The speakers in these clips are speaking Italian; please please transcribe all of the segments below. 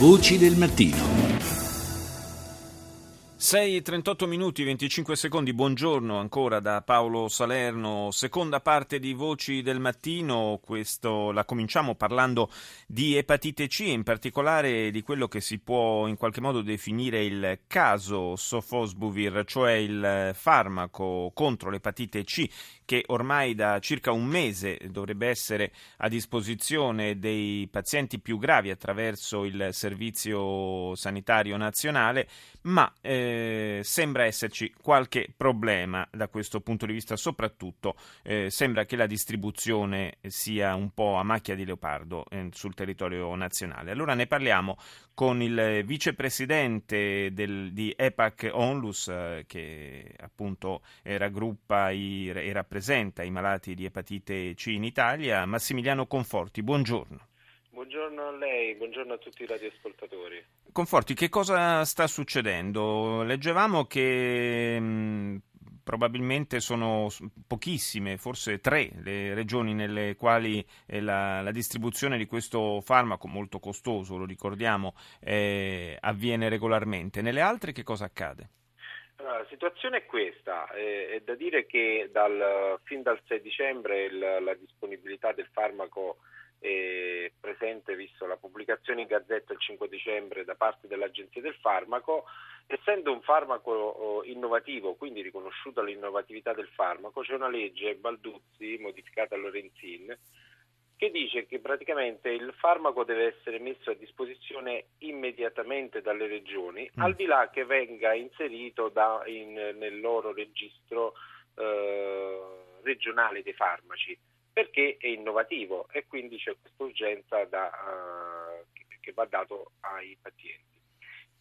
Voci del mattino. 6.38 minuti 25 secondi, buongiorno ancora da Paolo Salerno, seconda parte di Voci del Mattino, Questo, la cominciamo parlando di epatite C, in particolare di quello che si può in qualche modo definire il caso Sofosbuvir, cioè il farmaco contro l'epatite C che ormai da circa un mese dovrebbe essere a disposizione dei pazienti più gravi attraverso il Servizio Sanitario Nazionale, ma eh, sembra esserci qualche problema da questo punto di vista, soprattutto eh, sembra che la distribuzione sia un po' a macchia di leopardo eh, sul territorio nazionale. Allora ne parliamo con il vicepresidente del, di EPAC Onlus, eh, che appunto raggruppa i, e rappresenta i malati di epatite C in Italia, Massimiliano Conforti. Buongiorno. Buongiorno a lei, buongiorno a tutti i radioascoltatori. Conforti, che cosa sta succedendo? Leggevamo che mh, probabilmente sono pochissime, forse tre, le regioni nelle quali eh, la, la, distribuzione di questo farmaco, molto costoso, lo ricordiamo, eh, avviene regolarmente. Nelle altre che cosa accade? la situazione è questa, eh, è da dire che dal, fin dal 6 dicembre il, la disponibilità del farmaco è presente visto la pubblicazione in gazzetta il 5 dicembre da parte dell'Agenzia del Farmaco, essendo un farmaco oh, innovativo, quindi riconosciuta l'innovatività del farmaco, c'è una legge Balduzzi modificata a Lorenzin che dice che praticamente il farmaco deve essere messo a disposizione immediatamente dalle regioni, mm. al di là che venga inserito da, in, nel loro registro eh, regionale dei farmaci, perché è innovativo e quindi c'è questa urgenza uh, che, che va dato ai pazienti.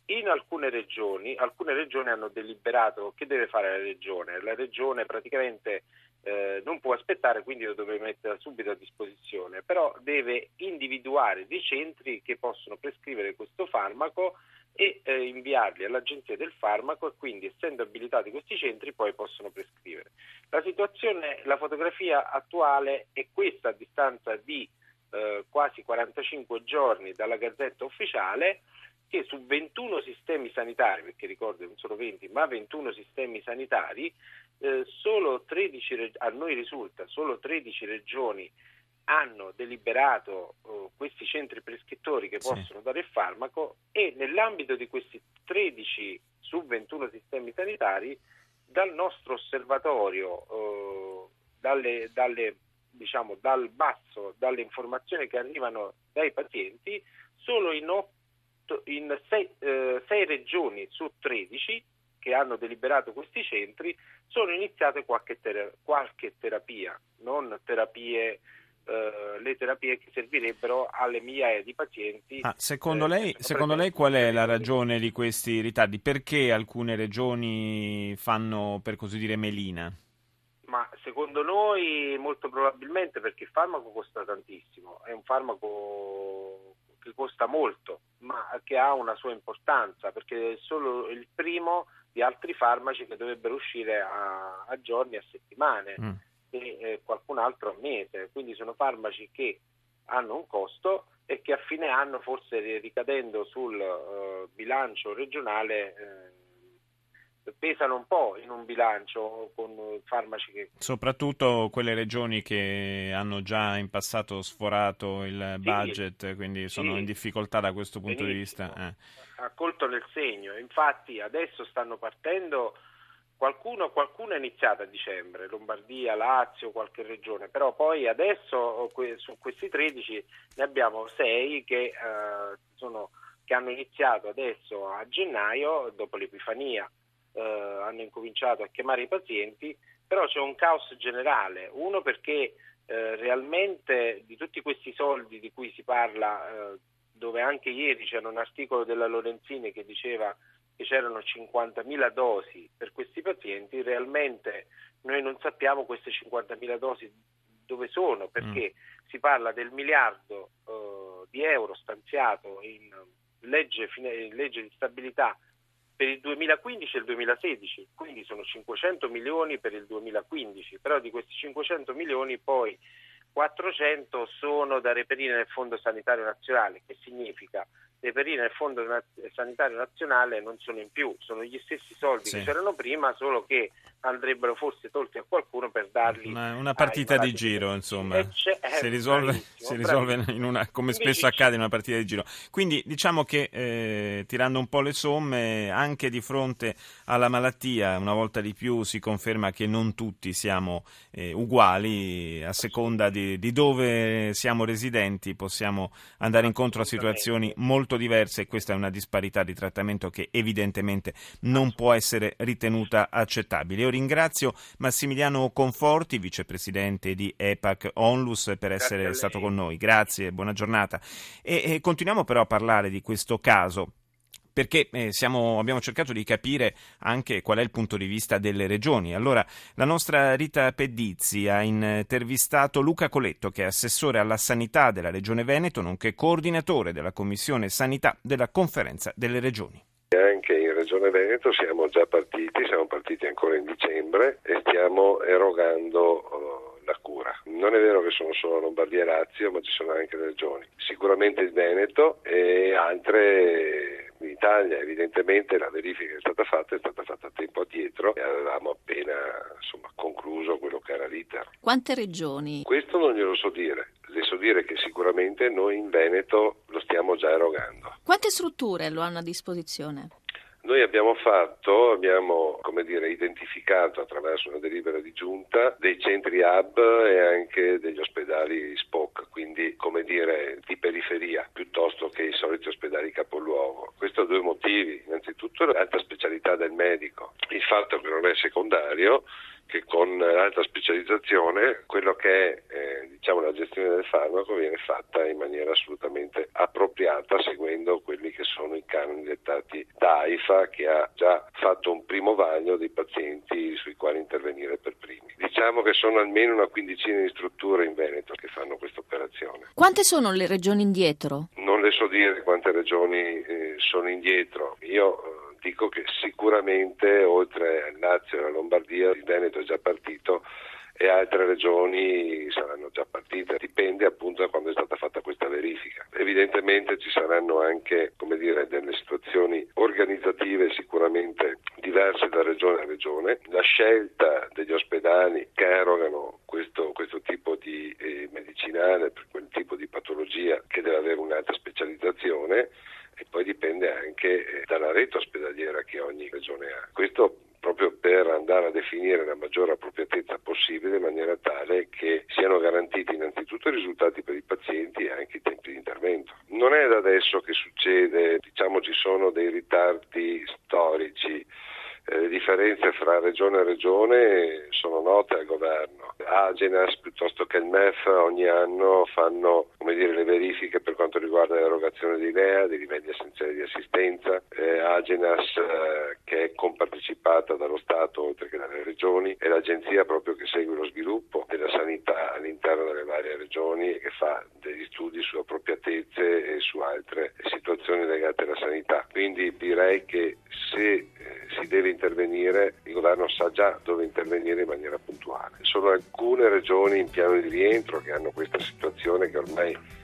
In alcune regioni, alcune regioni hanno deliberato che deve fare la regione. La regione praticamente eh, non può aspettare, quindi lo deve mettere subito a disposizione, però deve individuare dei centri che possono prescrivere questo farmaco e eh, inviarli all'agenzia del farmaco e quindi essendo abilitati questi centri poi possono prescrivere. La situazione, la fotografia attuale è questa a distanza di eh, quasi 45 giorni dalla gazzetta ufficiale che su 21 sistemi sanitari, perché ricordo non sono 20, ma 21 sistemi sanitari, eh, solo 13, a noi risulta, solo 13 regioni hanno deliberato uh, questi centri prescrittori che possono sì. dare il farmaco e nell'ambito di questi 13 su 21 sistemi sanitari dal nostro osservatorio, uh, dalle, dalle, diciamo, dal basso, dalle informazioni che arrivano dai pazienti, solo in 8 in 6 eh, regioni su 13 che hanno deliberato questi centri sono iniziate qualche, ter- qualche terapia, non terapie Uh, le terapie che servirebbero alle migliaia di pazienti. Ah, secondo, eh, lei, secondo lei, qual è la ragione di questi ritardi? Perché alcune regioni fanno, per così dire, melina? Ma secondo noi molto probabilmente perché il farmaco costa tantissimo, è un farmaco che costa molto, ma che ha una sua importanza, perché è solo il primo di altri farmaci che dovrebbero uscire a, a giorni, a settimane mm. E eh, qualcun altro a mese. Quindi sono farmaci che hanno un costo e che a fine anno, forse ricadendo sul uh, bilancio regionale, eh, pesano un po' in un bilancio con farmaci che... Soprattutto quelle regioni che hanno già in passato sforato il sì, budget, quindi sono sì, in difficoltà da questo punto benissimo. di vista. Eh. Ha colto nel segno, infatti adesso stanno partendo, qualcuno, qualcuno è iniziato a dicembre, Lombardia, Lazio, qualche regione, però poi adesso su questi 13 ne abbiamo 6 che, eh, sono, che hanno iniziato adesso a gennaio, dopo l'Epifania eh, hanno incominciato a chiamare i pazienti, però c'è un caos generale, uno perché eh, realmente di tutti questi soldi di cui si parla, eh, dove anche ieri c'era un articolo della Lorenzini che diceva che c'erano 50.000 dosi per questi pazienti, realmente noi non sappiamo queste 50.000 dosi dove sono, perché mm. si parla del miliardo eh, di euro stanziato in legge, in legge di stabilità per il 2015 e il 2016, quindi sono 500 milioni per il 2015, però di questi 500 milioni poi 400 sono da reperire nel Fondo Sanitario Nazionale, che significa reperire nel Fondo Sanitario Nazionale non sono in più, sono gli stessi soldi sì. che c'erano prima, solo che andrebbero forse tolti a qualcuno per darli Ma una partita di giro, insomma. Eh, si risolve, si risolve una, come spesso accade in una partita di giro. Quindi diciamo che eh, tirando un po' le somme, anche di fronte alla malattia, una volta di più si conferma che non tutti siamo eh, uguali, a seconda di, di dove siamo residenti possiamo andare incontro a situazioni molto diverse e questa è una disparità di trattamento che evidentemente non può essere ritenuta accettabile. Io ringrazio Massimiliano Conforti, vicepresidente di EPAC Onlus, per essere stato con noi. Grazie, buona giornata. E, e continuiamo però a parlare di questo caso perché eh, siamo, abbiamo cercato di capire anche qual è il punto di vista delle regioni. Allora, la nostra Rita Pedizzi ha intervistato Luca Coletto, che è assessore alla sanità della Regione Veneto, nonché coordinatore della Commissione Sanità della Conferenza delle Regioni. Anche in Regione Veneto siamo già partiti, siamo partiti ancora in dicembre e stiamo erogando la cura. Non è vero che sono solo Lombardia e Lazio, ma ci sono anche le regioni. Sicuramente il Veneto e altre in Italia evidentemente la verifica che è stata fatta è stata fatta tempo addietro e avevamo appena insomma, concluso quello che era l'iter. Quante regioni? Questo non glielo so dire. Le so dire che sicuramente noi in Veneto lo stiamo già erogando. Quante strutture lo hanno a disposizione? Noi abbiamo fatto, abbiamo dire, identificato attraverso una delibera di giunta dei centri hub e anche degli ospedali SPOC, quindi come dire di periferia piuttosto che i soliti ospedali capoluogo. Questo ha due motivi, innanzitutto l'alta specialità del medico, il fatto che non è secondario che con alta specializzazione quello che è eh, diciamo, la gestione del farmaco viene fatta in maniera assolutamente appropriata seguendo quelli che sono i canoni dettati da AIFA che ha già fatto un primo vaglio dei pazienti sui quali intervenire per primi. Diciamo che sono almeno una quindicina di strutture in Veneto che fanno questa operazione. Quante sono le regioni indietro? Non le so dire quante regioni eh, sono indietro. Io dico che sicuramente oltre al Lazio e alla Lombardia il Veneto è già partito e altre regioni saranno già partite, dipende appunto da quando è stata fatta questa verifica. Evidentemente ci saranno anche dire, delle situazioni organizzative sicuramente diverse da regione a regione, la scelta degli ospedali che erogano questo, questo tipo di eh, medicinale per quel tipo di patologia che deve avere un'alta specializzazione poi dipende anche eh, dalla rete ospedaliera che ogni regione ha. Questo proprio per andare a definire la maggiore appropriatezza possibile in maniera tale che siano garantiti innanzitutto i risultati per i pazienti e anche i tempi di intervento. Non è da adesso che succede, diciamo ci sono dei ritardi storici eh, le differenze fra regione e regione sono note al governo. Agenas piuttosto che il MEF ogni anno fanno dire, le verifiche per quanto riguarda l'erogazione di LEA, dei livelli essenziali di assistenza. Eh, Agenas eh, che è compartecipata dallo Stato oltre che dalle regioni è l'agenzia proprio che segue lo sviluppo della sanità all'interno delle varie regioni e che fa degli studi su appropriatezze e su altre situazioni legate alla sanità. Quindi direi che se eh, si deve intervenire, il governo sa già dove intervenire in maniera puntuale. Sono alcune regioni in piano di rientro che hanno questa situazione che ormai